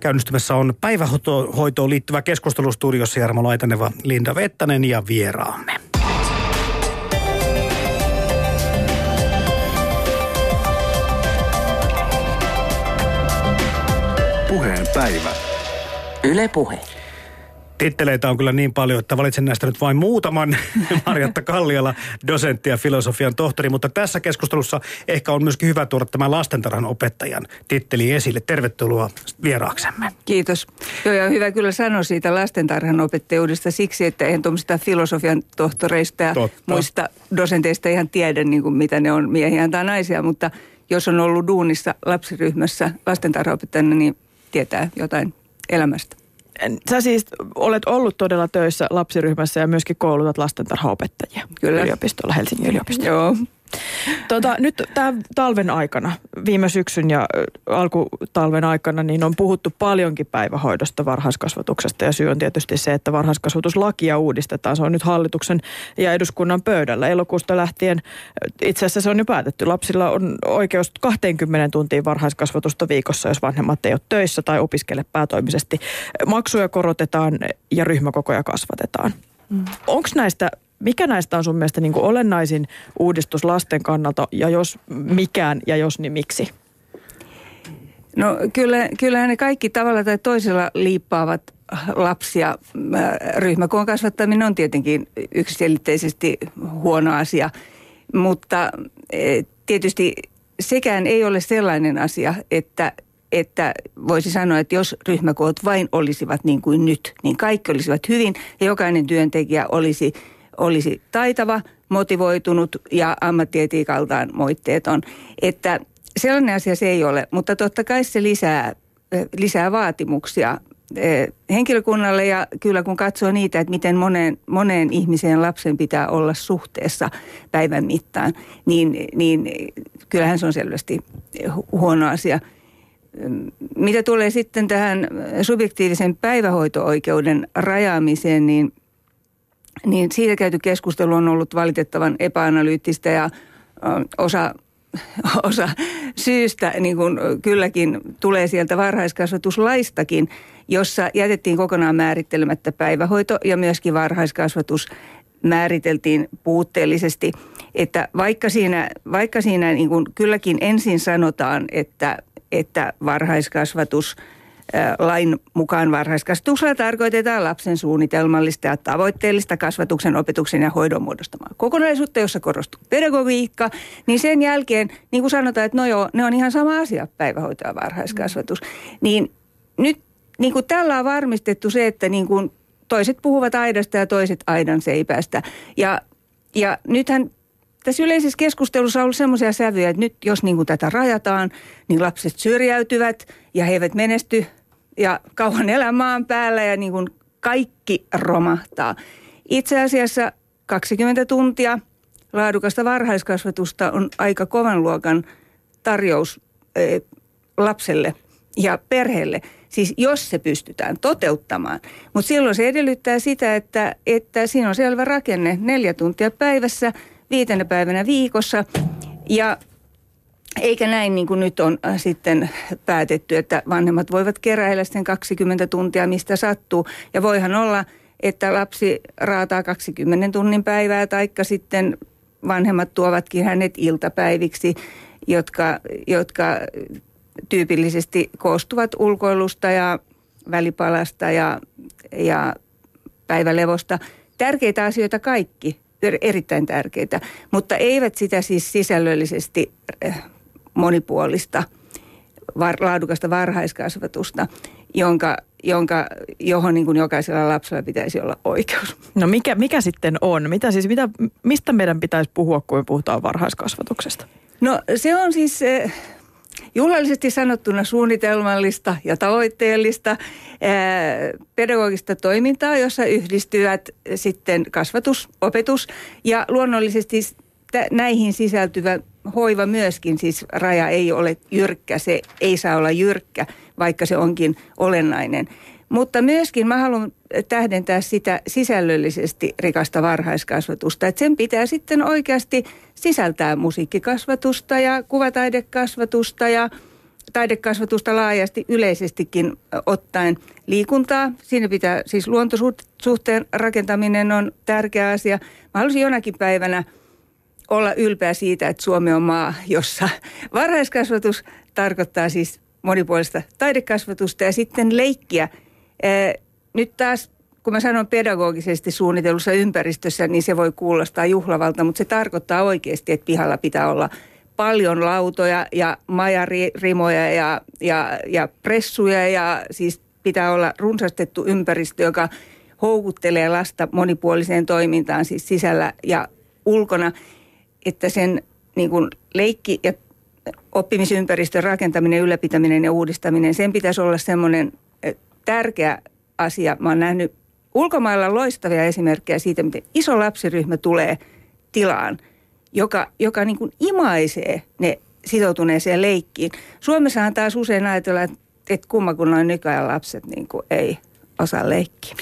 Käynnistymässä on päivähoitoon liittyvä keskustelu studiossa Jarmo Laitaneva, Linda Vettanen ja vieraamme. Puheen päivä. Yle Puhe. Titteleitä on kyllä niin paljon, että valitsen näistä nyt vain muutaman. Marjatta Kalliala, dosentti ja filosofian tohtori, mutta tässä keskustelussa ehkä on myöskin hyvä tuoda tämä lastentarhan opettajan titteli esille. Tervetuloa vieraaksemme. Kiitos. Joo, ja hyvä kyllä sanoa siitä lastentarhan opettajuudesta siksi, että en tuommoista filosofian tohtoreista ja Totta. muista dosenteista ihan tiedä, niin kuin mitä ne on miehiä tai naisia, mutta jos on ollut duunissa lapsiryhmässä lastentarhaopettajana, niin tietää jotain elämästä. Sä siis olet ollut todella töissä lapsiryhmässä ja myöskin koulutat lastentarhaopettajia Kyllä. yliopistolla, Helsingin yliopistolla. Joo. Tota, nyt tämän talven aikana, viime syksyn ja alkutalven aikana, niin on puhuttu paljonkin päivähoidosta, varhaiskasvatuksesta. Ja syy on tietysti se, että varhaiskasvatuslakia uudistetaan. Se on nyt hallituksen ja eduskunnan pöydällä. Elokuusta lähtien, itse asiassa se on jo päätetty. Lapsilla on oikeus 20 tuntia varhaiskasvatusta viikossa, jos vanhemmat ei ole töissä tai opiskele päätoimisesti. Maksuja korotetaan ja ryhmäkokoja kasvatetaan. Mm. Onko näistä mikä näistä on sun mielestä niin kuin olennaisin uudistus lasten kannalta ja jos mikään ja jos niin miksi? No kyllä, kyllähän ne kaikki tavalla tai toisella liippaavat lapsia. Ryhmäkoon kasvattaminen on tietenkin yksiselitteisesti huono asia, mutta e, tietysti sekään ei ole sellainen asia, että että voisi sanoa, että jos ryhmäkoot vain olisivat niin kuin nyt, niin kaikki olisivat hyvin ja jokainen työntekijä olisi olisi taitava, motivoitunut ja ammattietiikaltaan moitteeton. Että sellainen asia se ei ole, mutta totta kai se lisää, lisää vaatimuksia henkilökunnalle ja kyllä kun katsoo niitä, että miten moneen, moneen ihmiseen lapsen pitää olla suhteessa päivän mittaan, niin, niin kyllähän se on selvästi huono asia. Mitä tulee sitten tähän subjektiivisen päivähoito-oikeuden rajaamiseen, niin – niin siitä käyty keskustelu on ollut valitettavan epäanalyyttistä ja osa, osa syystä niin kuin kylläkin tulee sieltä varhaiskasvatuslaistakin, jossa jätettiin kokonaan määrittelemättä päivähoito ja myöskin varhaiskasvatus määriteltiin puutteellisesti. Että vaikka siinä, vaikka siinä niin kuin kylläkin ensin sanotaan, että, että varhaiskasvatus – lain mukaan varhaiskasvatuksella tarkoitetaan lapsen suunnitelmallista ja tavoitteellista kasvatuksen, opetuksen ja hoidon muodostamaa kokonaisuutta, jossa korostuu pedagogiikka, niin sen jälkeen, niin kuin sanotaan, että no joo, ne on ihan sama asia, päivähoito ja varhaiskasvatus. Niin nyt niin kuin tällä on varmistettu se, että niin kuin toiset puhuvat aidasta ja toiset aidan seipästä. Ja, ja nythän tässä yleisessä keskustelussa on ollut semmoisia sävyjä, että nyt jos niin kuin tätä rajataan, niin lapset syrjäytyvät ja he eivät menesty ja kauan elämään päällä ja niin kuin kaikki romahtaa. Itse asiassa 20 tuntia laadukasta varhaiskasvatusta on aika kovan luokan tarjous lapselle ja perheelle. Siis jos se pystytään toteuttamaan. Mutta silloin se edellyttää sitä, että, että siinä on selvä rakenne neljä tuntia päivässä, viitenä päivänä viikossa. Ja eikä näin niin kuin nyt on äh, sitten päätetty, että vanhemmat voivat keräillä sen 20 tuntia, mistä sattuu. Ja voihan olla, että lapsi raataa 20 tunnin päivää, taikka sitten vanhemmat tuovatkin hänet iltapäiviksi, jotka, jotka tyypillisesti koostuvat ulkoilusta ja välipalasta ja, ja päivälevosta. Tärkeitä asioita kaikki, erittäin tärkeitä, mutta eivät sitä siis sisällöllisesti äh, monipuolista, var, laadukasta varhaiskasvatusta, jonka, jonka, johon niin kuin jokaisella lapsella pitäisi olla oikeus. No mikä, mikä sitten on? Mitä siis, mitä, mistä meidän pitäisi puhua, kun puhutaan varhaiskasvatuksesta? No se on siis eh, juhlallisesti sanottuna suunnitelmallista ja tavoitteellista eh, pedagogista toimintaa, jossa yhdistyvät sitten kasvatus, opetus ja luonnollisesti näihin sisältyvä hoiva myöskin, siis raja ei ole jyrkkä, se ei saa olla jyrkkä, vaikka se onkin olennainen. Mutta myöskin mä haluan tähdentää sitä sisällöllisesti rikasta varhaiskasvatusta, että sen pitää sitten oikeasti sisältää musiikkikasvatusta ja kuvataidekasvatusta ja taidekasvatusta laajasti yleisestikin ottaen liikuntaa. Siinä pitää, siis luontosuhteen rakentaminen on tärkeä asia. Mä haluaisin jonakin päivänä olla ylpeä siitä, että Suomi on maa, jossa varhaiskasvatus tarkoittaa siis monipuolista taidekasvatusta ja sitten leikkiä. Nyt taas kun mä sanon pedagogisesti suunnitelussa ympäristössä, niin se voi kuulostaa juhlavalta, mutta se tarkoittaa oikeasti, että pihalla pitää olla paljon lautoja ja majarimoja ja, ja, ja pressuja ja siis pitää olla runsastettu ympäristö, joka houkuttelee lasta monipuoliseen toimintaan siis sisällä ja ulkona, että sen niin kuin leikki- ja oppimisympäristön rakentaminen, ylläpitäminen ja uudistaminen, sen pitäisi olla semmoinen tärkeä asia. Mä oon nähnyt ulkomailla loistavia esimerkkejä siitä, miten iso lapsiryhmä tulee tilaan, joka, joka niin kuin imaisee ne sitoutuneeseen leikkiin. Suomessahan taas usein ajatellaan, että, että kumma kun noin nykyajan lapset niin kuin ei osaa leikkiä.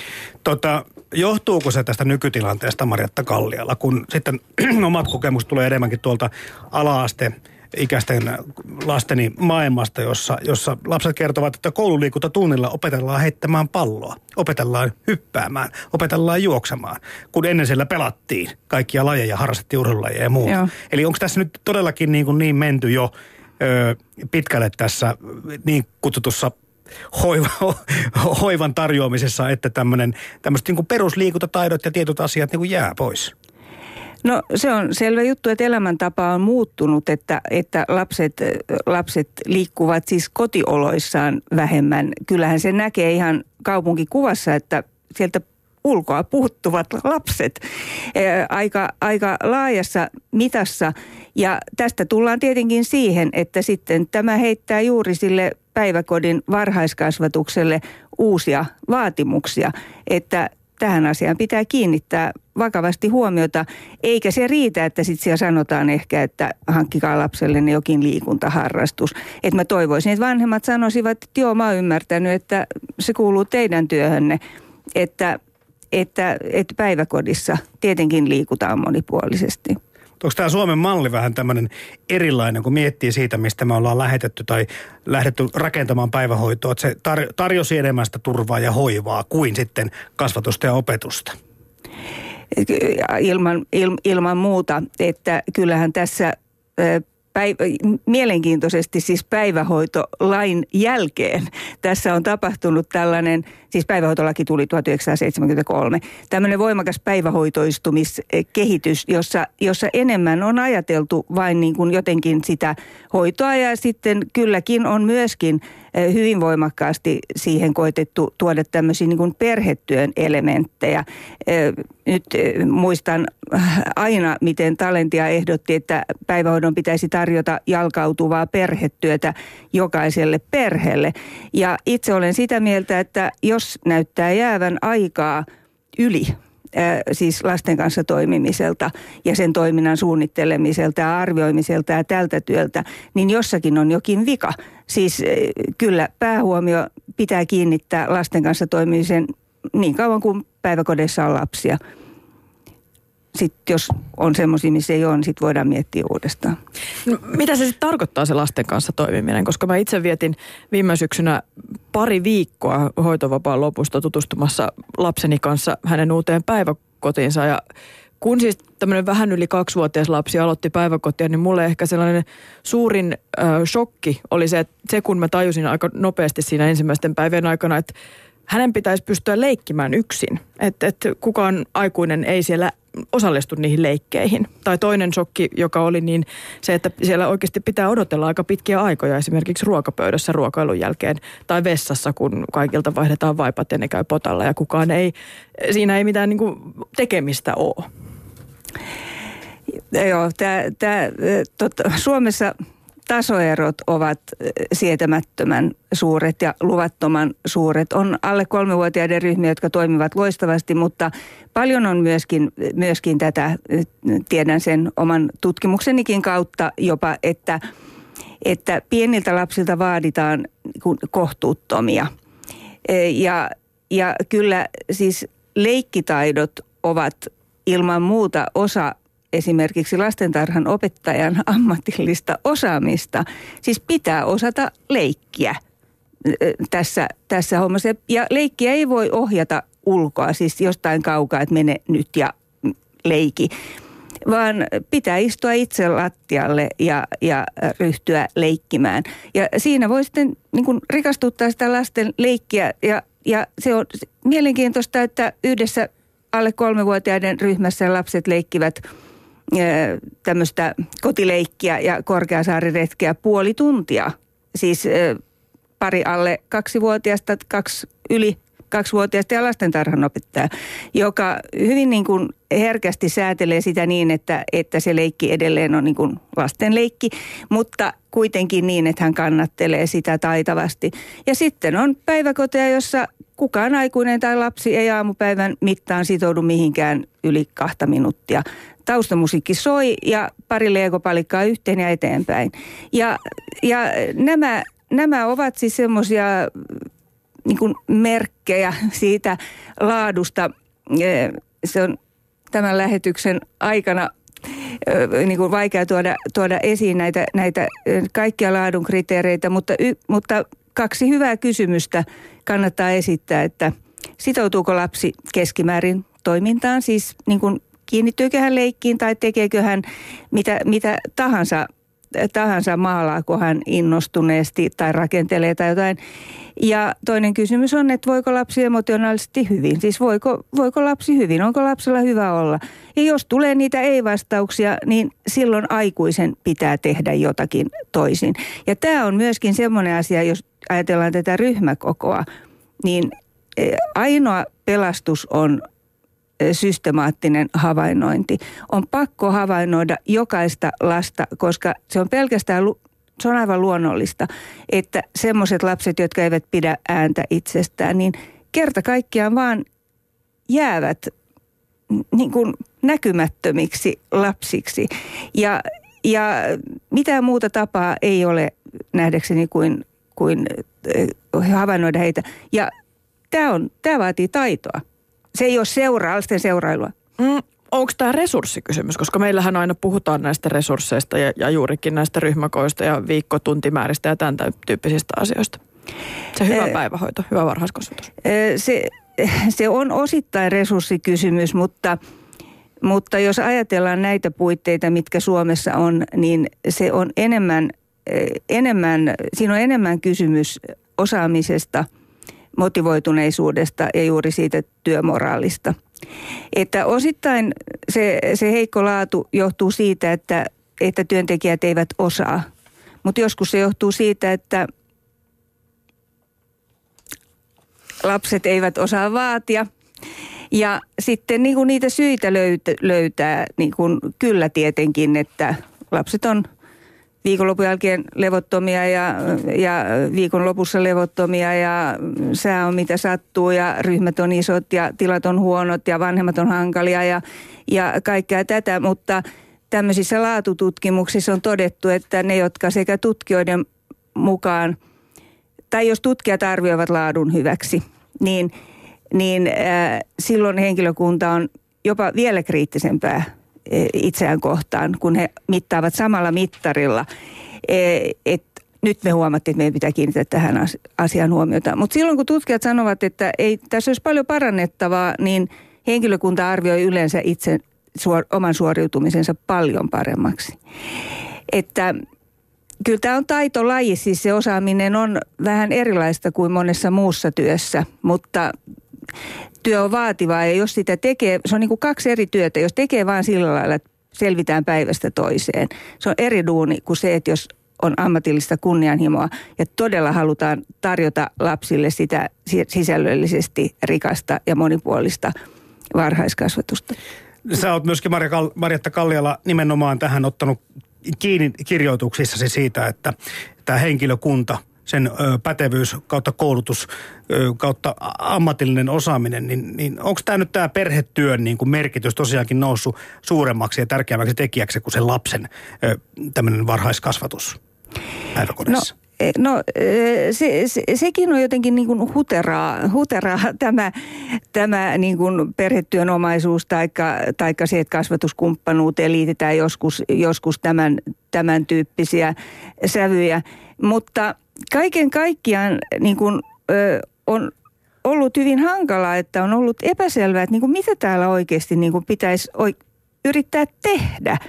Tota, johtuuko se tästä nykytilanteesta Marjatta Kallialla, kun sitten omat kokemukset tulee enemmänkin tuolta ala-aste ikäisten lasteni maailmasta, jossa, jossa lapset kertovat, että koululiikuntatunnilla opetellaan heittämään palloa, opetellaan hyppäämään, opetellaan juoksemaan, kun ennen siellä pelattiin kaikkia lajeja, harrastettiin urheilulajeja ja muuta. Joo. Eli onko tässä nyt todellakin niin, kuin niin menty jo ö, pitkälle tässä niin kutsutussa hoiva, hoivan tarjoamisessa, että tämmöiset niin perusliikuntataidot ja tietyt asiat niin kuin jää pois? No se on selvä juttu, että elämäntapa on muuttunut, että, että lapset, lapset liikkuvat siis kotioloissaan vähemmän. Kyllähän se näkee ihan kaupunkikuvassa, että sieltä ulkoa puuttuvat lapset aika, aika laajassa mitassa. Ja tästä tullaan tietenkin siihen, että sitten tämä heittää juuri sille päiväkodin varhaiskasvatukselle uusia vaatimuksia, että tähän asiaan pitää kiinnittää vakavasti huomiota, eikä se riitä, että sitten siellä sanotaan ehkä, että hankkikaa lapselle jokin liikuntaharrastus. Että mä toivoisin, että vanhemmat sanoisivat, että joo, mä oon ymmärtänyt, että se kuuluu teidän työhönne, että, että, että päiväkodissa tietenkin liikutaan monipuolisesti. Onko tämä Suomen malli vähän tämmöinen erilainen, kun miettii siitä, mistä me ollaan lähetetty tai lähdetty rakentamaan päivähoitoa, että se tar- tarjosi enemmän sitä turvaa ja hoivaa kuin sitten kasvatusta ja opetusta? Ilman, il, ilman muuta, että kyllähän tässä päivä, mielenkiintoisesti siis päivähoitolain jälkeen tässä on tapahtunut tällainen, siis päivähoitolaki tuli 1973, tämmöinen voimakas päivähoitoistumiskehitys, jossa, jossa enemmän on ajateltu vain niin kuin jotenkin sitä hoitoa ja sitten kylläkin on myöskin hyvin voimakkaasti siihen koitettu tuoda tämmöisiä niin perhetyön elementtejä. Nyt muistan aina, miten Talentia ehdotti, että päivähoidon pitäisi tarjota jalkautuvaa perhetyötä jokaiselle perheelle. Ja itse olen sitä mieltä, että jos näyttää jäävän aikaa yli siis lasten kanssa toimimiselta ja sen toiminnan suunnittelemiselta ja arvioimiselta ja tältä työltä, niin jossakin on jokin vika. Siis kyllä päähuomio pitää kiinnittää lasten kanssa toimimisen niin kauan kuin päiväkodeissa on lapsia – sitten jos on semmoisia, missä ei ole, niin sitten voidaan miettiä uudestaan. No, mitä se sitten tarkoittaa se lasten kanssa toimiminen? Koska mä itse vietin viime syksynä pari viikkoa hoitovapaan lopusta tutustumassa lapseni kanssa hänen uuteen päiväkotiinsa ja kun siis tämmöinen vähän yli kaksivuotias lapsi aloitti päiväkotia, niin mulle ehkä sellainen suurin äh, shokki oli se, että se kun mä tajusin aika nopeasti siinä ensimmäisten päivien aikana, että hänen pitäisi pystyä leikkimään yksin. Että et kukaan aikuinen ei siellä osallistu niihin leikkeihin. Tai toinen shokki, joka oli niin se, että siellä oikeasti pitää odotella aika pitkiä aikoja esimerkiksi ruokapöydässä ruokailun jälkeen tai vessassa, kun kaikilta vaihdetaan vaipat ja ne käy potalla ja kukaan ei, siinä ei mitään niin kuin tekemistä ole. Joo, tää, tää, tota, Suomessa tasoerot ovat eh, sietämättömän suuret ja luvattoman suuret. On alle kolmevuotiaiden ryhmiä, jotka toimivat loistavasti, mutta paljon on myöskin, myöskin tätä, eh, tiedän sen oman tutkimuksenikin kautta jopa, että, että pieniltä lapsilta vaaditaan kohtuuttomia. Eh, ja, ja kyllä siis leikkitaidot ovat ilman muuta osa esimerkiksi lastentarhan opettajan ammatillista osaamista. Siis pitää osata leikkiä tässä, tässä hommassa. Ja leikkiä ei voi ohjata ulkoa, siis jostain kaukaa, että mene nyt ja leiki vaan pitää istua itse lattialle ja, ja ryhtyä leikkimään. Ja siinä voi sitten niin kuin rikastuttaa sitä lasten leikkiä ja, ja se on mielenkiintoista, että yhdessä alle kolmevuotiaiden ryhmässä lapset leikkivät tämmöistä kotileikkiä ja korkeasaariretkeä puoli tuntia. Siis pari alle kaksivuotiaasta, kaksi yli kaksivuotiaasta ja lastentarhanopettaja, joka hyvin niin kuin herkästi säätelee sitä niin, että, että se leikki edelleen on niin kuin lasten leikki, mutta kuitenkin niin, että hän kannattelee sitä taitavasti. Ja sitten on päiväkoteja, jossa kukaan aikuinen tai lapsi ei aamupäivän mittaan sitoudu mihinkään yli kahta minuuttia. Taustamusiikki soi ja pari leegopalikkaa yhteen ja eteenpäin. Ja, ja nämä, nämä ovat siis semmoisia niin merkkejä siitä laadusta. Se on tämän lähetyksen aikana niin kuin vaikea tuoda, tuoda esiin näitä, näitä kaikkia laadun kriteereitä, mutta, y, mutta kaksi hyvää kysymystä kannattaa esittää, että sitoutuuko lapsi keskimäärin toimintaan, siis niin kuin kiinnittyykö hän leikkiin tai tekeekö hän mitä, mitä tahansa, tahansa maalaako hän innostuneesti tai rakentelee tai jotain. Ja toinen kysymys on, että voiko lapsi emotionaalisesti hyvin? Siis voiko, voiko lapsi hyvin? Onko lapsella hyvä olla? Ja jos tulee niitä ei-vastauksia, niin silloin aikuisen pitää tehdä jotakin toisin. Ja tämä on myöskin semmoinen asia, jos ajatellaan tätä ryhmäkokoa, niin e, ainoa pelastus on systemaattinen havainnointi. On pakko havainnoida jokaista lasta, koska se on pelkästään se on aivan luonnollista, että semmoiset lapset, jotka eivät pidä ääntä itsestään, niin kerta kaikkiaan vaan jäävät niin kuin näkymättömiksi lapsiksi. Ja, ja mitään muuta tapaa ei ole nähdäkseni kuin, kuin eh, havainnoida heitä. Ja tämä, on, tämä vaatii taitoa. Se ei ole seuraa, seurailua. Mm, onko tämä resurssikysymys, koska meillähän aina puhutaan näistä resursseista ja, ja juurikin näistä ryhmäkoista ja viikkotuntimääristä ja tämän tyyppisistä asioista. Se hyvä päivähoito, hyvä varhaiskasvatus. Se, se on osittain resurssikysymys, mutta, mutta jos ajatellaan näitä puitteita, mitkä Suomessa on, niin se on enemmän, enemmän siinä on enemmän kysymys osaamisesta, motivoituneisuudesta ja juuri siitä työmoraalista – että osittain se, se heikko laatu johtuu siitä, että, että työntekijät eivät osaa. Mutta joskus se johtuu siitä, että lapset eivät osaa vaatia. Ja sitten niin kuin niitä syitä löytää, löytää niin kuin kyllä tietenkin, että lapset on – viikonlopun jälkeen levottomia ja, ja viikonlopussa levottomia ja sää on mitä sattuu ja ryhmät on isot ja tilat on huonot ja vanhemmat on hankalia ja, ja kaikkea tätä, mutta tämmöisissä laatututkimuksissa on todettu, että ne, jotka sekä tutkijoiden mukaan, tai jos tutkijat arvioivat laadun hyväksi, niin, niin äh, silloin henkilökunta on jopa vielä kriittisempää itseään kohtaan, kun he mittaavat samalla mittarilla. E, että nyt me huomattiin, että meidän pitää kiinnittää tähän asiaan huomiota. Mutta silloin kun tutkijat sanovat, että ei tässä olisi paljon parannettavaa, niin henkilökunta arvioi yleensä itse suor, oman suoriutumisensa paljon paremmaksi. Että kyllä tämä on taitolaji, siis se osaaminen on vähän erilaista kuin monessa muussa työssä, mutta työ on vaativaa ja jos sitä tekee, se on niin kuin kaksi eri työtä. Jos tekee vaan sillä lailla, että selvitään päivästä toiseen, se on eri duuni kuin se, että jos on ammatillista kunnianhimoa ja todella halutaan tarjota lapsille sitä sisällöllisesti rikasta ja monipuolista varhaiskasvatusta. Sä oot myöskin Marja Kal- Marjatta Kalliala nimenomaan tähän ottanut kiinni kirjoituksissasi siitä, että tämä henkilökunta – sen pätevyys kautta koulutus kautta ammatillinen osaaminen, niin, niin onko tämä nyt tämä perhetyön niin kuin merkitys tosiaankin noussut suuremmaksi ja tärkeämmäksi tekijäksi kuin sen lapsen tämmöinen varhaiskasvatus päiväkodissa? No Eh, no se, se, sekin on jotenkin niin kuin huteraa, huteraa tämä, tämä niin kuin perhetyönomaisuus taikka, taikka se, että kasvatuskumppanuuteen liitetään joskus, joskus tämän, tämän tyyppisiä sävyjä. Mutta kaiken kaikkiaan niin kuin, ö, on ollut hyvin hankalaa, että on ollut epäselvää, että niin kuin mitä täällä oikeasti niin kuin pitäisi yrittää tehdä –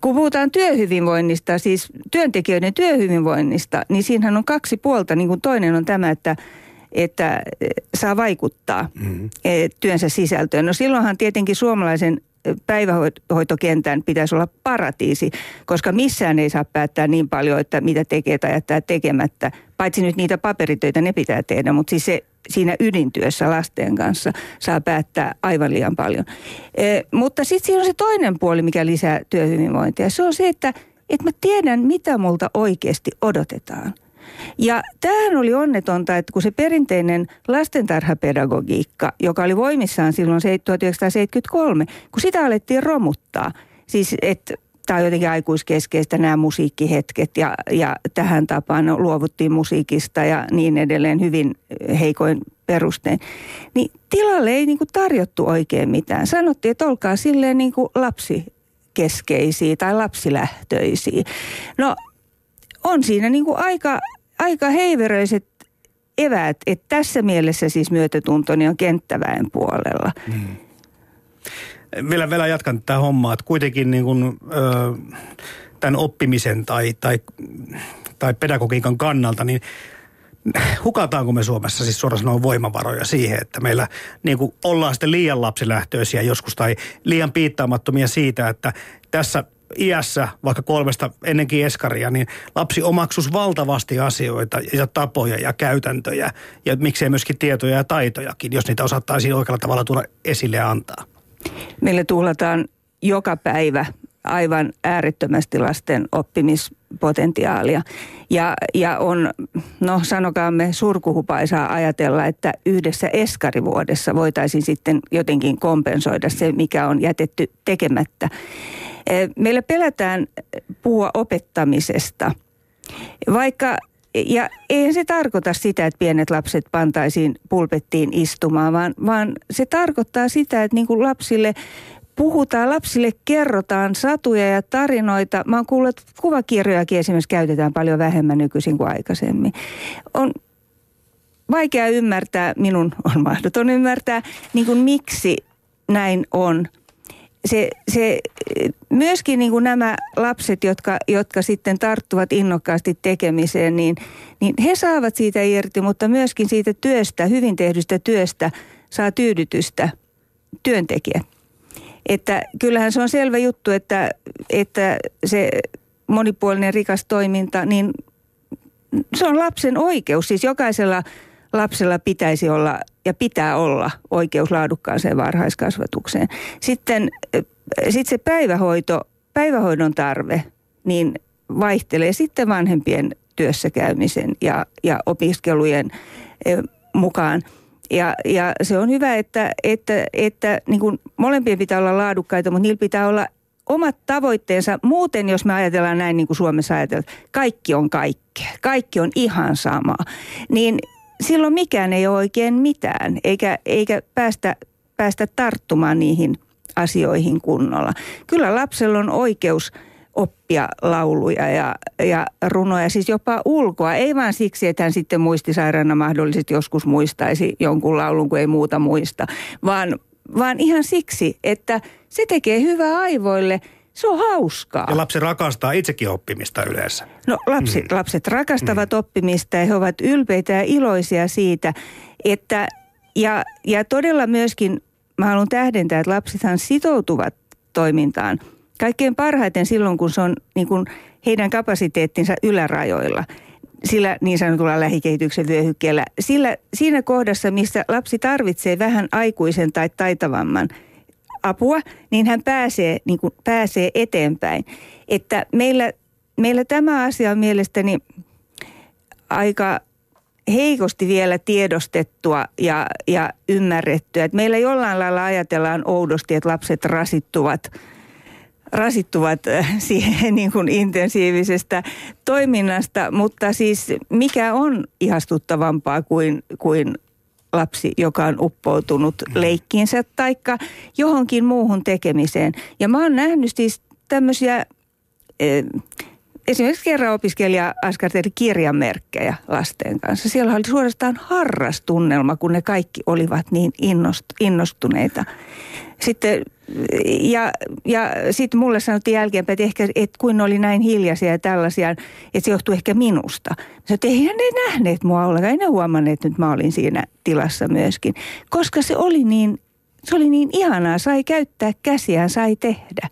kun puhutaan työhyvinvoinnista, siis työntekijöiden työhyvinvoinnista, niin siinähän on kaksi puolta. Niin kuin toinen on tämä, että että saa vaikuttaa mm-hmm. työnsä sisältöön. No silloinhan tietenkin suomalaisen päivähoitokentän pitäisi olla paratiisi, koska missään ei saa päättää niin paljon, että mitä tekee tai jättää tekemättä. Paitsi nyt niitä paperitöitä, ne pitää tehdä, mutta siis se siinä ydintyössä lasten kanssa saa päättää aivan liian paljon. E, mutta sitten siinä on se toinen puoli, mikä lisää työhyvinvointia. Se on se, että, että mä tiedän, mitä multa oikeasti odotetaan – ja tämähän oli onnetonta, että kun se perinteinen lastentarhapedagogiikka, joka oli voimissaan silloin 1973, kun sitä alettiin romuttaa, siis että tämä on jotenkin aikuiskeskeistä nämä musiikkihetket ja, ja tähän tapaan luovuttiin musiikista ja niin edelleen hyvin heikoin perustein. Niin tilalle ei niin kuin tarjottu oikein mitään. Sanottiin, että olkaa silleen niin kuin lapsikeskeisiä tai lapsilähtöisiä. No on siinä niin kuin aika aika heiveröiset eväät, että tässä mielessä siis myötätuntoni on kenttäväen puolella. Hmm. Vielä, vielä jatkan tätä hommaa, että kuitenkin niin kuin, ö, tämän oppimisen tai, tai, tai pedagogiikan kannalta, niin hukataanko me Suomessa siis suoraan sanoen voimavaroja siihen, että meillä niin kuin ollaan sitten liian lapsilähtöisiä joskus tai liian piittaamattomia siitä, että tässä iässä, vaikka kolmesta ennenkin eskaria, niin lapsi omaksus valtavasti asioita ja tapoja ja käytäntöjä ja miksei myöskin tietoja ja taitojakin, jos niitä osattaisiin oikealla tavalla tuoda esille ja antaa. Meille tuhlataan joka päivä aivan äärettömästi lasten oppimispotentiaalia. Ja, ja on, no sanokaamme surkuhupaisaa ajatella, että yhdessä eskarivuodessa voitaisiin sitten jotenkin kompensoida se, mikä on jätetty tekemättä. Meillä pelätään puhua opettamisesta, vaikka ja ei se tarkoita sitä, että pienet lapset pantaisiin pulpettiin istumaan, vaan, vaan se tarkoittaa sitä, että niin kuin lapsille puhutaan, lapsille kerrotaan satuja ja tarinoita. Mä oon kuullut, että kuvakirjojakin esimerkiksi käytetään paljon vähemmän nykyisin kuin aikaisemmin. On vaikea ymmärtää, minun on mahdoton ymmärtää, niin kuin miksi näin on se, se myöskin niin kuin nämä lapset, jotka, jotka sitten tarttuvat innokkaasti tekemiseen, niin, niin he saavat siitä irti, mutta myöskin siitä työstä, hyvin tehdystä työstä saa tyydytystä työntekijä. Että kyllähän se on selvä juttu, että, että se monipuolinen rikas toiminta, niin se on lapsen oikeus. Siis jokaisella lapsella pitäisi olla ja pitää olla oikeus laadukkaaseen varhaiskasvatukseen. Sitten sit se päivähoito, päivähoidon tarve, niin vaihtelee sitten vanhempien työssäkäymisen ja, ja opiskelujen mukaan. Ja, ja se on hyvä, että, että, että niin kuin molempien pitää olla laadukkaita, mutta niillä pitää olla omat tavoitteensa. Muuten, jos me ajatellaan näin niin kuin Suomessa ajatellaan, kaikki on kaikkea, kaikki on ihan sama, niin silloin mikään ei ole oikein mitään, eikä, eikä päästä, päästä tarttumaan niihin asioihin kunnolla. Kyllä lapsella on oikeus oppia lauluja ja, ja runoja, siis jopa ulkoa. Ei vaan siksi, että hän sitten muistisairaana mahdollisesti joskus muistaisi jonkun laulun, kun ei muuta muista, vaan, vaan ihan siksi, että se tekee hyvää aivoille – se on hauskaa. Ja lapsi rakastaa itsekin oppimista yleensä. No lapsi, mm. lapset rakastavat mm. oppimista ja he ovat ylpeitä ja iloisia siitä, että ja, ja todella myöskin mä haluan tähdentää, että lapsethan sitoutuvat toimintaan kaikkein parhaiten silloin, kun se on niin kuin heidän kapasiteettinsa ylärajoilla sillä niin sanotulla lähikehityksen vyöhykkeellä. Sillä, siinä kohdassa, missä lapsi tarvitsee vähän aikuisen tai taitavamman – apua, niin hän pääsee, niin kuin pääsee eteenpäin. Että meillä, meillä tämä asia on mielestäni aika heikosti vielä tiedostettua ja, ja ymmärrettyä. Että meillä jollain lailla ajatellaan oudosti, että lapset rasittuvat rasittuvat äh, siihen niin kuin intensiivisestä toiminnasta, mutta siis mikä on ihastuttavampaa kuin, kuin lapsi, joka on uppoutunut leikkiinsä taikka johonkin muuhun tekemiseen. Ja mä oon nähnyt siis tämmöisiä, eh, esimerkiksi kerran opiskelija askarteli kirjamerkkejä lasten kanssa. Siellä oli suorastaan harrastunnelma, kun ne kaikki olivat niin innostuneita. Sitten ja, ja sitten mulle sanottiin jälkeenpäin, että ehkä, että kuin oli näin hiljaisia ja tällaisia, että se johtuu ehkä minusta. Sä että eihän ne nähneet mua ollenkaan, ei ne huomanneet, että nyt mä olin siinä tilassa myöskin. Koska se oli niin, se oli niin ihanaa, sai käyttää käsiään, sai tehdä.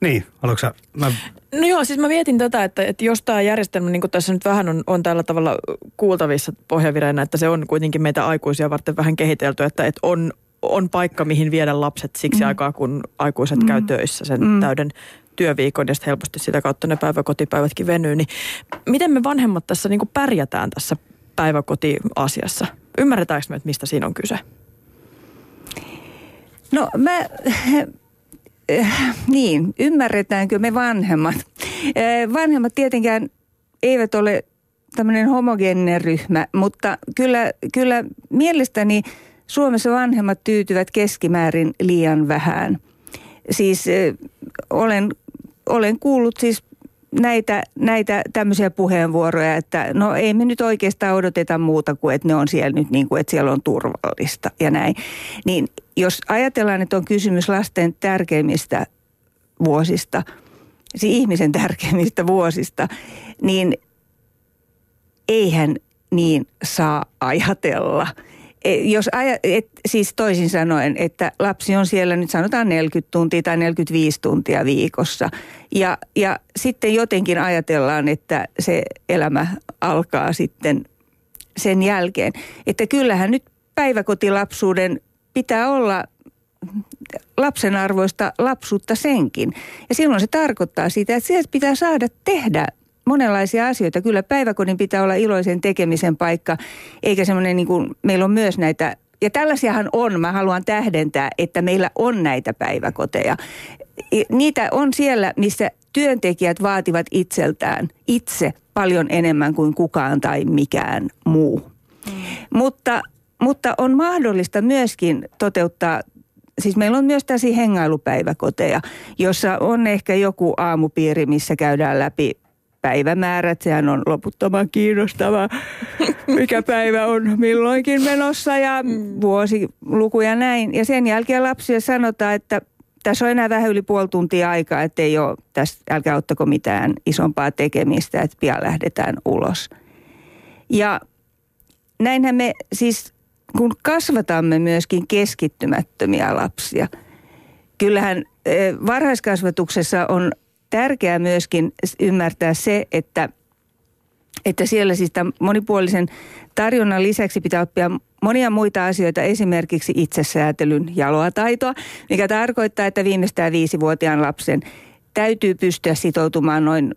Niin, haluatko mä... No joo, siis mä mietin tätä, että, että jos tämä järjestelmä, niin kuin tässä nyt vähän on, on tällä tavalla kuultavissa pohjavireenä, että se on kuitenkin meitä aikuisia varten vähän kehitelty, että, että on, on paikka, mihin viedä lapset siksi mm. aikaa, kun aikuiset mm. käy töissä sen mm. täyden työviikon ja helposti sitä kautta ne päiväkotipäivätkin venyy. Niin miten me vanhemmat tässä niin kuin pärjätään tässä päiväkotiasiassa? Ymmärretäänkö me, että mistä siinä on kyse? No mä, niin, ymmärretäänkö me vanhemmat? Eh, vanhemmat tietenkään eivät ole tämmöinen homogeeninen ryhmä, mutta kyllä, kyllä mielestäni – Suomessa vanhemmat tyytyvät keskimäärin liian vähän. Siis äh, olen, olen kuullut siis näitä, näitä tämmöisiä puheenvuoroja, että no ei me nyt oikeastaan odoteta muuta kuin, että ne on siellä nyt niin kuin, että siellä on turvallista ja näin. Niin jos ajatellaan, että on kysymys lasten tärkeimmistä vuosista, siis ihmisen tärkeimmistä vuosista, niin eihän niin saa ajatella – jos aja, et, siis toisin sanoen, että lapsi on siellä nyt sanotaan 40 tuntia tai 45 tuntia viikossa. Ja, ja sitten jotenkin ajatellaan, että se elämä alkaa sitten sen jälkeen. Että kyllähän nyt päiväkotilapsuuden pitää olla lapsen arvoista lapsuutta senkin. Ja silloin se tarkoittaa sitä, että sieltä pitää saada tehdä monenlaisia asioita. Kyllä päiväkodin pitää olla iloisen tekemisen paikka, eikä semmoinen niin kuin, meillä on myös näitä ja tällaisiahan on, mä haluan tähdentää, että meillä on näitä päiväkoteja. Niitä on siellä, missä työntekijät vaativat itseltään itse paljon enemmän kuin kukaan tai mikään muu. Mm. Mutta, mutta on mahdollista myöskin toteuttaa Siis meillä on myös tällaisia hengailupäiväkoteja, jossa on ehkä joku aamupiiri, missä käydään läpi päivämäärät, sehän on loputtoman kiinnostava, mikä päivä on milloinkin menossa ja mm. vuosiluku ja näin. Ja sen jälkeen lapsille sanotaan, että tässä on enää vähän yli puoli tuntia aikaa, että ei ole, tässä, älkää ottako mitään isompaa tekemistä, että pian lähdetään ulos. Ja näinhän me siis, kun kasvatamme myöskin keskittymättömiä lapsia, kyllähän eh, varhaiskasvatuksessa on tärkeää myöskin ymmärtää se, että, että siellä siis monipuolisen tarjonnan lisäksi pitää oppia monia muita asioita, esimerkiksi itsesäätelyn jaloa taitoa, mikä tarkoittaa, että viimeistään viisivuotiaan lapsen täytyy pystyä sitoutumaan noin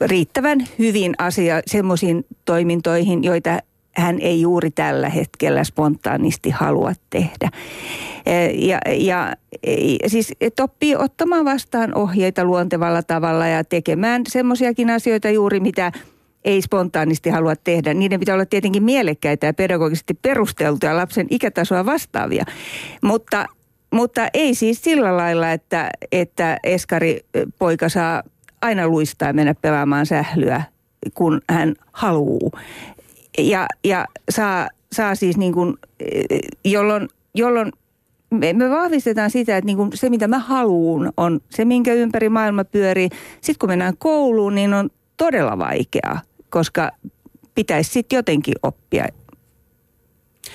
riittävän hyvin asia semmoisiin toimintoihin, joita hän ei juuri tällä hetkellä spontaanisti halua tehdä. E, ja, ja siis, että oppii ottamaan vastaan ohjeita luontevalla tavalla ja tekemään semmoisiakin asioita juuri, mitä ei spontaanisti halua tehdä. Niiden pitää olla tietenkin mielekkäitä ja pedagogisesti perusteltuja lapsen ikätasoa vastaavia. Mutta, mutta ei siis sillä lailla, että, että eskari poika saa aina luistaa ja mennä pelaamaan sählyä, kun hän haluaa ja, ja saa, saa siis niin kuin, jolloin, jolloin me, me vahvistetaan sitä, että niin kuin se mitä mä haluan on se, minkä ympäri maailma pyörii. Sitten kun mennään kouluun, niin on todella vaikeaa, koska pitäisi sitten jotenkin oppia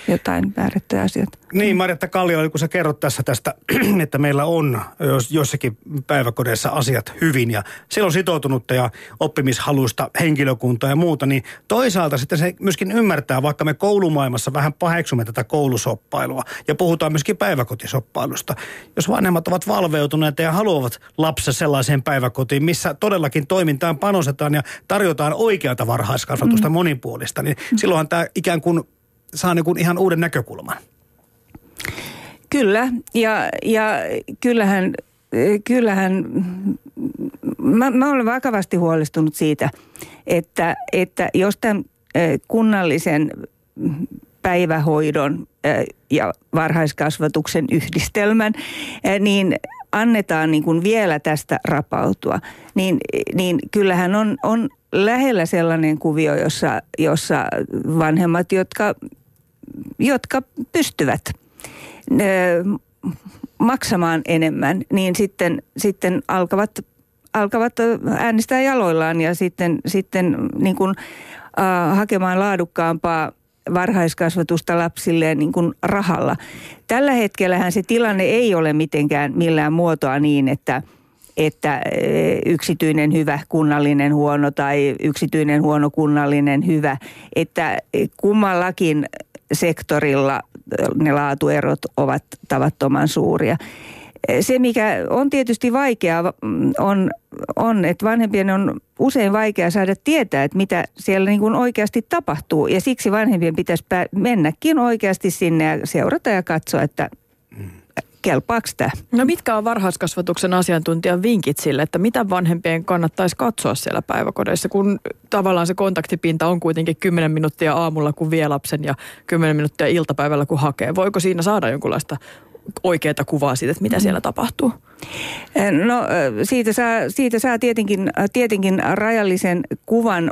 jotain määrättyjä asioita. Niin, Marjatta Kallio, kun sä kerrot tässä tästä, että meillä on jos, jossakin päiväkodeissa asiat hyvin ja siellä on sitoutunutta ja oppimishalusta henkilökuntaa ja muuta, niin toisaalta sitten se myöskin ymmärtää, vaikka me koulumaailmassa vähän paheksumme tätä koulusoppailua ja puhutaan myöskin päiväkotisoppailusta. Jos vanhemmat ovat valveutuneet ja haluavat lapsen sellaiseen päiväkotiin, missä todellakin toimintaan panostetaan ja tarjotaan oikeata varhaiskasvatusta mm. monipuolista, niin silloinhan tämä ikään kuin saa niin kuin ihan uuden näkökulman. Kyllä, ja, ja kyllähän, kyllähän mä, mä olen vakavasti huolestunut siitä, että, että jos tämän kunnallisen päivähoidon ja varhaiskasvatuksen yhdistelmän, niin annetaan niin kuin vielä tästä rapautua, niin, niin kyllähän on, on lähellä sellainen kuvio, jossa, jossa vanhemmat, jotka, jotka pystyvät maksamaan enemmän, niin sitten, sitten alkavat, alkavat äänestää jaloillaan ja sitten, sitten niin kuin, äh, hakemaan laadukkaampaa varhaiskasvatusta lapsilleen niin kuin rahalla. Tällä hetkellähän se tilanne ei ole mitenkään millään muotoa niin, että että yksityinen hyvä, kunnallinen huono tai yksityinen huono, kunnallinen hyvä. Että kummallakin sektorilla ne laatuerot ovat tavattoman suuria. Se, mikä on tietysti vaikeaa, on, on, että vanhempien on usein vaikea saada tietää, että mitä siellä niin kuin oikeasti tapahtuu. Ja siksi vanhempien pitäisi mennäkin oikeasti sinne ja seurata ja katsoa, että kelpaako tämä. No mitkä on varhaiskasvatuksen asiantuntijan vinkit sille, että mitä vanhempien kannattaisi katsoa siellä päiväkodeissa, kun tavallaan se kontaktipinta on kuitenkin 10 minuuttia aamulla, kun vie lapsen ja 10 minuuttia iltapäivällä, kun hakee. Voiko siinä saada jonkunlaista oikeaa kuvaa siitä, että mitä siellä tapahtuu? Eh, no eh, siitä saa, siitä saa tietenkin, tietenkin rajallisen kuvan.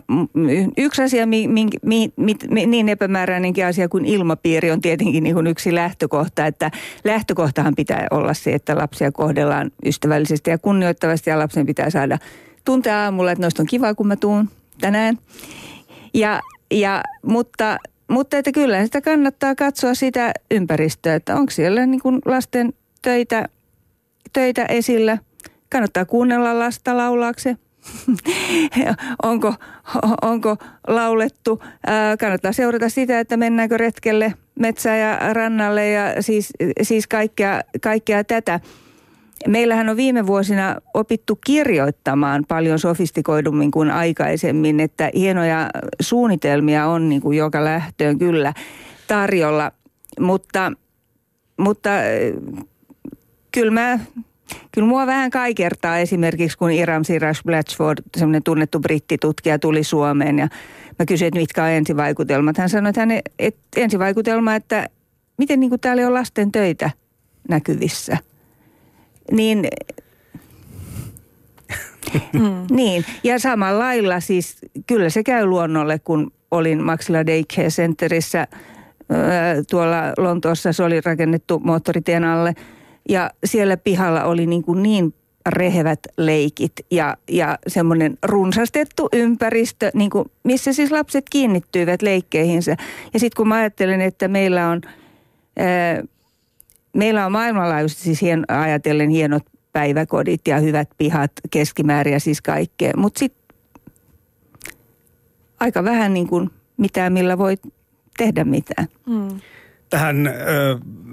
Yksi asia, mi, mi, mi, mi, niin epämääräinenkin asia kuin ilmapiiri on tietenkin niin kuin yksi lähtökohta. Että lähtökohtahan pitää olla se, että lapsia kohdellaan ystävällisesti ja kunnioittavasti ja lapsen pitää saada tuntea aamulla, että noista on kiva, kun mä tuun tänään. Ja, ja, mutta mutta että kyllä sitä kannattaa katsoa sitä ympäristöä, että onko siellä niin kuin lasten töitä, töitä esillä. Kannattaa kuunnella lasta laulaakse. onko, onko laulettu. Kannattaa seurata sitä, että mennäänkö retkelle metsään ja rannalle ja siis, siis kaikkea, kaikkea tätä. Meillähän on viime vuosina opittu kirjoittamaan paljon sofistikoidummin kuin aikaisemmin, että hienoja suunnitelmia on niin kuin joka lähtöön kyllä tarjolla, mutta, mutta kyllä mä Kyllä mua vähän kaikertaa esimerkiksi, kun Iram Sirash Blatchford, semmoinen tunnettu brittitutkija, tuli Suomeen ja mä kysyin, että mitkä on ensivaikutelmat. Hän sanoi, että, hän, että ensivaikutelma, että miten niin kuin täällä on lasten töitä näkyvissä – niin Mm. niin, ja samalla lailla siis kyllä se käy luonnolle, kun olin Maxilla Daycare Centerissä tuolla Lontoossa, se oli rakennettu moottoritien alle. Ja siellä pihalla oli niin, kuin niin rehevät leikit ja, ja semmoinen runsastettu ympäristö, niin kuin, missä siis lapset kiinnittyivät leikkeihinsä. Ja sitten kun mä ajattelen, että meillä on... Ää, meillä on maailmanlaajuisesti siis hien, ajatellen hienot päiväkodit ja hyvät pihat keskimääriä siis kaikkea. Mutta sitten aika vähän niin kuin mitään, millä voi tehdä mitään. Mm tähän ö,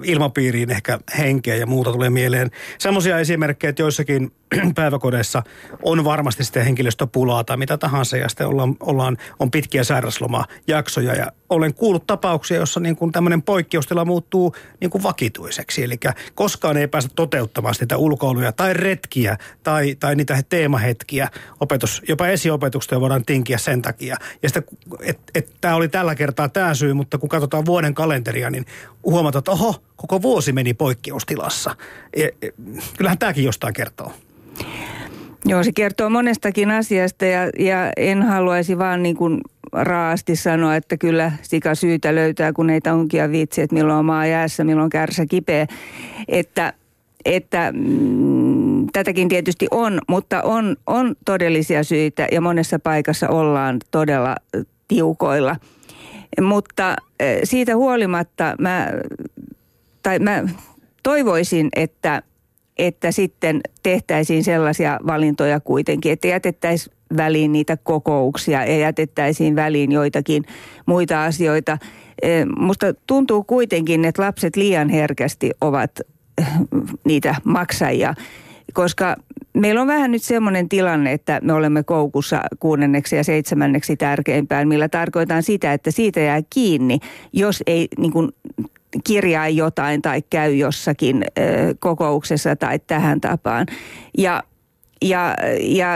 ilmapiiriin ehkä henkeä ja muuta tulee mieleen. Semmoisia esimerkkejä, että joissakin päiväkodeissa on varmasti sitten henkilöstöpulaa tai mitä tahansa ja sitten ollaan, ollaan, on pitkiä sairaslomajaksoja ja olen kuullut tapauksia, jossa niin kuin tämmöinen poikkeustila muuttuu niin kuin vakituiseksi. Eli koskaan ei pääse toteuttamaan sitä ulkoiluja tai retkiä tai, tai niitä teemahetkiä. Opetus, jopa esiopetusta voidaan tinkiä sen takia. Ja sitten, että et, tämä oli tällä kertaa tämä syy, mutta kun katsotaan vuoden kalenteria, niin huomataan, että oho, koko vuosi meni poikkeustilassa. E, e, kyllähän tämäkin jostain kertoo. Joo, se kertoo monestakin asiasta ja, ja en haluaisi vaan niin kuin raasti sanoa, että kyllä sika syytä löytää, kun ei onkia viitsi, että milloin on maa jäässä, milloin kärsä kipeä. Että, että mm, tätäkin tietysti on, mutta on, on todellisia syitä ja monessa paikassa ollaan todella tiukoilla. Mutta eh, siitä huolimatta mä, tai mä toivoisin, että että sitten tehtäisiin sellaisia valintoja kuitenkin, että jätettäisiin väliin niitä kokouksia ja jätettäisiin väliin joitakin muita asioita. E, musta tuntuu kuitenkin, että lapset liian herkästi ovat eh, niitä maksajia, koska meillä on vähän nyt semmoinen tilanne, että me olemme koukussa kuudenneksi ja seitsemänneksi tärkeimpään, millä tarkoitan sitä, että siitä jää kiinni, jos ei niin kuin kirjaa jotain tai käy jossakin ö, kokouksessa tai tähän tapaan. Ja ja, ja,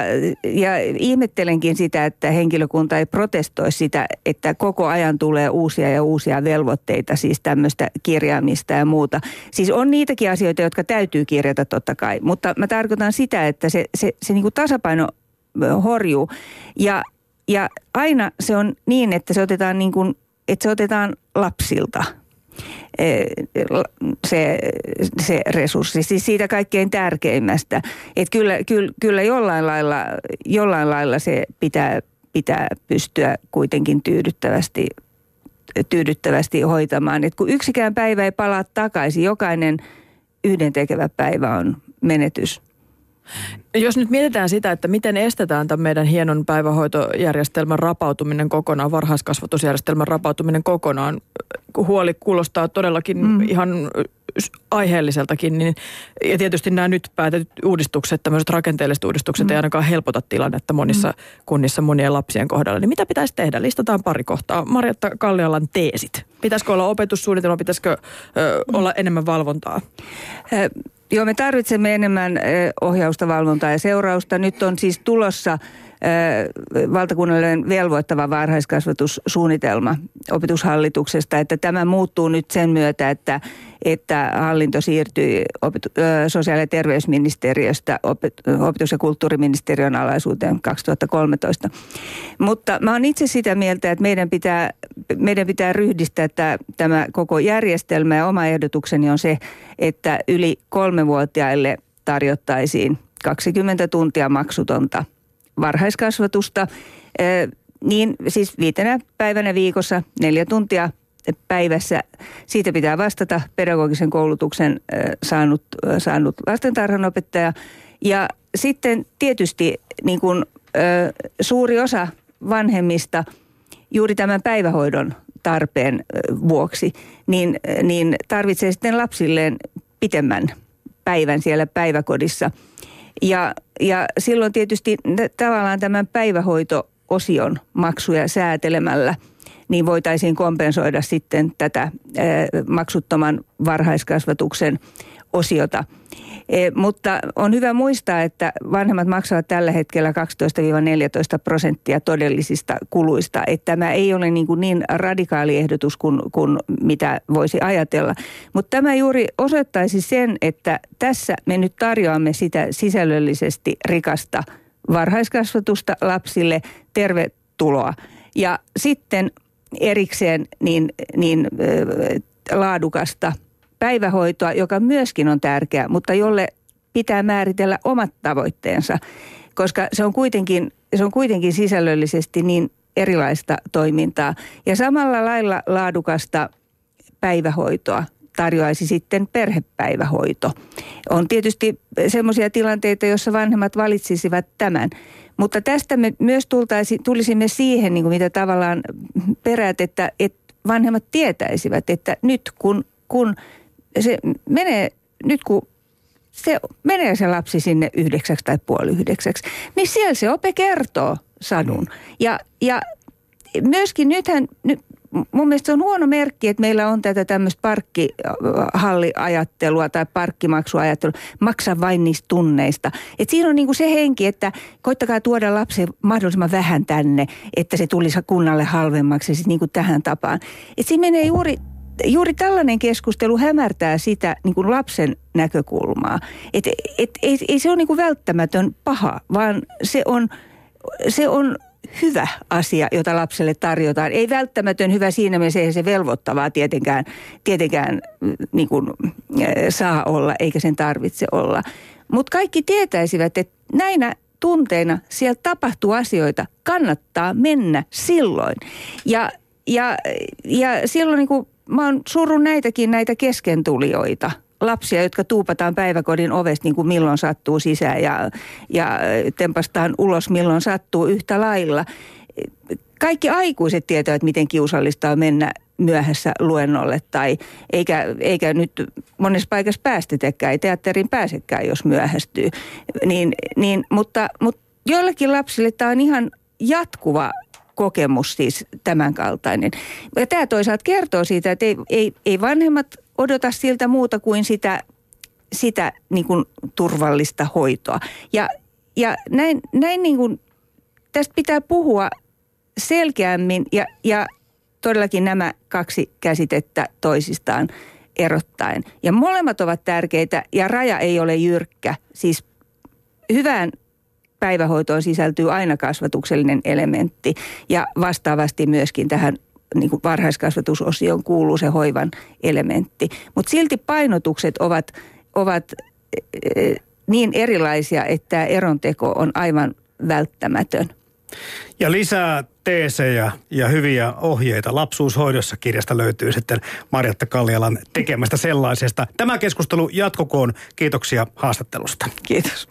ja ihmettelenkin sitä, että henkilökunta ei protestoi sitä, että koko ajan tulee uusia ja uusia velvoitteita, siis tämmöistä kirjaamista ja muuta. Siis on niitäkin asioita, jotka täytyy kirjata totta kai, mutta mä tarkoitan sitä, että se, se, se niin kuin tasapaino horjuu. Ja, ja aina se on niin, että se otetaan, niin kuin, että se otetaan lapsilta – se, se resurssi, siis siitä kaikkein tärkeimmästä. Että kyllä, kyllä, kyllä jollain, lailla, jollain lailla se pitää, pitää pystyä kuitenkin tyydyttävästi, tyydyttävästi hoitamaan. Et kun yksikään päivä ei palaa takaisin, jokainen yhdentekevä päivä on menetys. Jos nyt mietitään sitä, että miten estetään tämän meidän hienon päivähoitojärjestelmän rapautuminen kokonaan, varhaiskasvatusjärjestelmän rapautuminen kokonaan, huoli kuulostaa todellakin mm. ihan aiheelliseltakin, niin, ja tietysti nämä nyt päätetyt uudistukset, tämmöiset rakenteelliset uudistukset mm. ei ainakaan helpota tilannetta monissa mm. kunnissa monien lapsien kohdalla. Niin mitä pitäisi tehdä? Listataan pari kohtaa. Marjatta Kallialan teesit. Pitäisikö olla opetussuunnitelma, pitäisikö ö, mm. olla enemmän valvontaa? Joo, me tarvitsemme enemmän ohjausta, valvontaa ja seurausta. Nyt on siis tulossa valtakunnallinen velvoittava varhaiskasvatussuunnitelma opetushallituksesta, että tämä muuttuu nyt sen myötä, että, että hallinto siirtyi opetu- sosiaali- ja terveysministeriöstä opetus- ja kulttuuriministeriön alaisuuteen 2013. Mutta mä oon itse sitä mieltä, että meidän pitää, meidän pitää ryhdistää että tämä koko järjestelmä ja oma ehdotukseni on se, että yli kolmevuotiaille tarjottaisiin 20 tuntia maksutonta varhaiskasvatusta, niin siis viitenä päivänä viikossa neljä tuntia päivässä. Siitä pitää vastata pedagogisen koulutuksen saanut, saanut lastentarhanopettaja. Ja sitten tietysti niin kuin, suuri osa vanhemmista juuri tämän päivähoidon tarpeen vuoksi, niin, niin tarvitsee sitten lapsilleen pitemmän päivän siellä päiväkodissa – ja, ja silloin tietysti tavallaan tämän päivähoito-osion maksuja säätelemällä niin voitaisiin kompensoida sitten tätä maksuttoman varhaiskasvatuksen osiota. E, mutta on hyvä muistaa, että vanhemmat maksavat tällä hetkellä 12-14 prosenttia todellisista kuluista. Että tämä ei ole niin, kuin niin radikaali ehdotus kuin, kuin mitä voisi ajatella. Mutta tämä juuri osoittaisi sen, että tässä me nyt tarjoamme sitä sisällöllisesti rikasta varhaiskasvatusta lapsille, tervetuloa. Ja sitten erikseen niin, niin laadukasta päivähoitoa, joka myöskin on tärkeä, mutta jolle pitää määritellä omat tavoitteensa, koska se on kuitenkin, se on kuitenkin sisällöllisesti niin erilaista toimintaa. Ja samalla lailla laadukasta päivähoitoa tarjoaisi sitten perhepäivähoito. On tietysti semmoisia tilanteita, joissa vanhemmat valitsisivat tämän. Mutta tästä me myös tultaisi, tulisimme siihen, niin kuin mitä tavallaan perät, että, että vanhemmat tietäisivät, että nyt kun, kun se menee, nyt kun se menee se lapsi sinne yhdeksäksi tai puoli yhdeksäksi, niin siellä se ope kertoo sadun. Ja, ja myöskin nythän, nyt, mun mielestä se on huono merkki, että meillä on tätä tämmöistä parkkihalliajattelua tai parkkimaksuajattelua, maksa vain niistä tunneista. Et siinä on niinku se henki, että koittakaa tuoda lapsi mahdollisimman vähän tänne, että se tulisi kunnalle halvemmaksi siis niinku tähän tapaan. Et siinä menee juuri juuri tällainen keskustelu hämärtää sitä niin kuin lapsen näkökulmaa. Et, et, et, ei se ole niin kuin välttämätön paha, vaan se on, se on hyvä asia, jota lapselle tarjotaan. Ei välttämätön hyvä siinä mielessä, ei se velvoittavaa tietenkään, tietenkään mm, niin kuin, saa olla, eikä sen tarvitse olla. Mutta kaikki tietäisivät, että näinä tunteina siellä tapahtuu asioita, kannattaa mennä silloin. Ja, ja, ja silloin niin kuin mä oon surun näitäkin näitä keskentulijoita lapsia, jotka tuupataan päiväkodin ovesta niin kuin milloin sattuu sisään ja, ja tempastaan ulos milloin sattuu yhtä lailla. Kaikki aikuiset tietävät, miten kiusallista on mennä myöhässä luennolle tai eikä, eikä nyt monessa paikassa päästetäkään, ei teatterin pääsekään, jos myöhästyy. Niin, niin, mutta, mutta joillekin lapsille tämä on ihan jatkuva kokemus siis tämänkaltainen. Ja tämä toisaalta kertoo siitä, että ei, ei, ei vanhemmat odota siltä muuta kuin sitä, sitä niin kuin turvallista hoitoa. Ja, ja näin, näin niin kuin, tästä pitää puhua selkeämmin ja, ja todellakin nämä kaksi käsitettä toisistaan erottaen. Ja molemmat ovat tärkeitä ja raja ei ole jyrkkä. Siis hyvään päivähoitoon sisältyy aina kasvatuksellinen elementti ja vastaavasti myöskin tähän niin kuin varhaiskasvatusosioon kuuluu se hoivan elementti. Mutta silti painotukset ovat, ovat e, niin erilaisia, että eronteko on aivan välttämätön. Ja lisää teesejä ja hyviä ohjeita lapsuushoidossa kirjasta löytyy sitten Marjatta Kallialan tekemästä sellaisesta. Tämä keskustelu jatkokoon. Kiitoksia haastattelusta. Kiitos.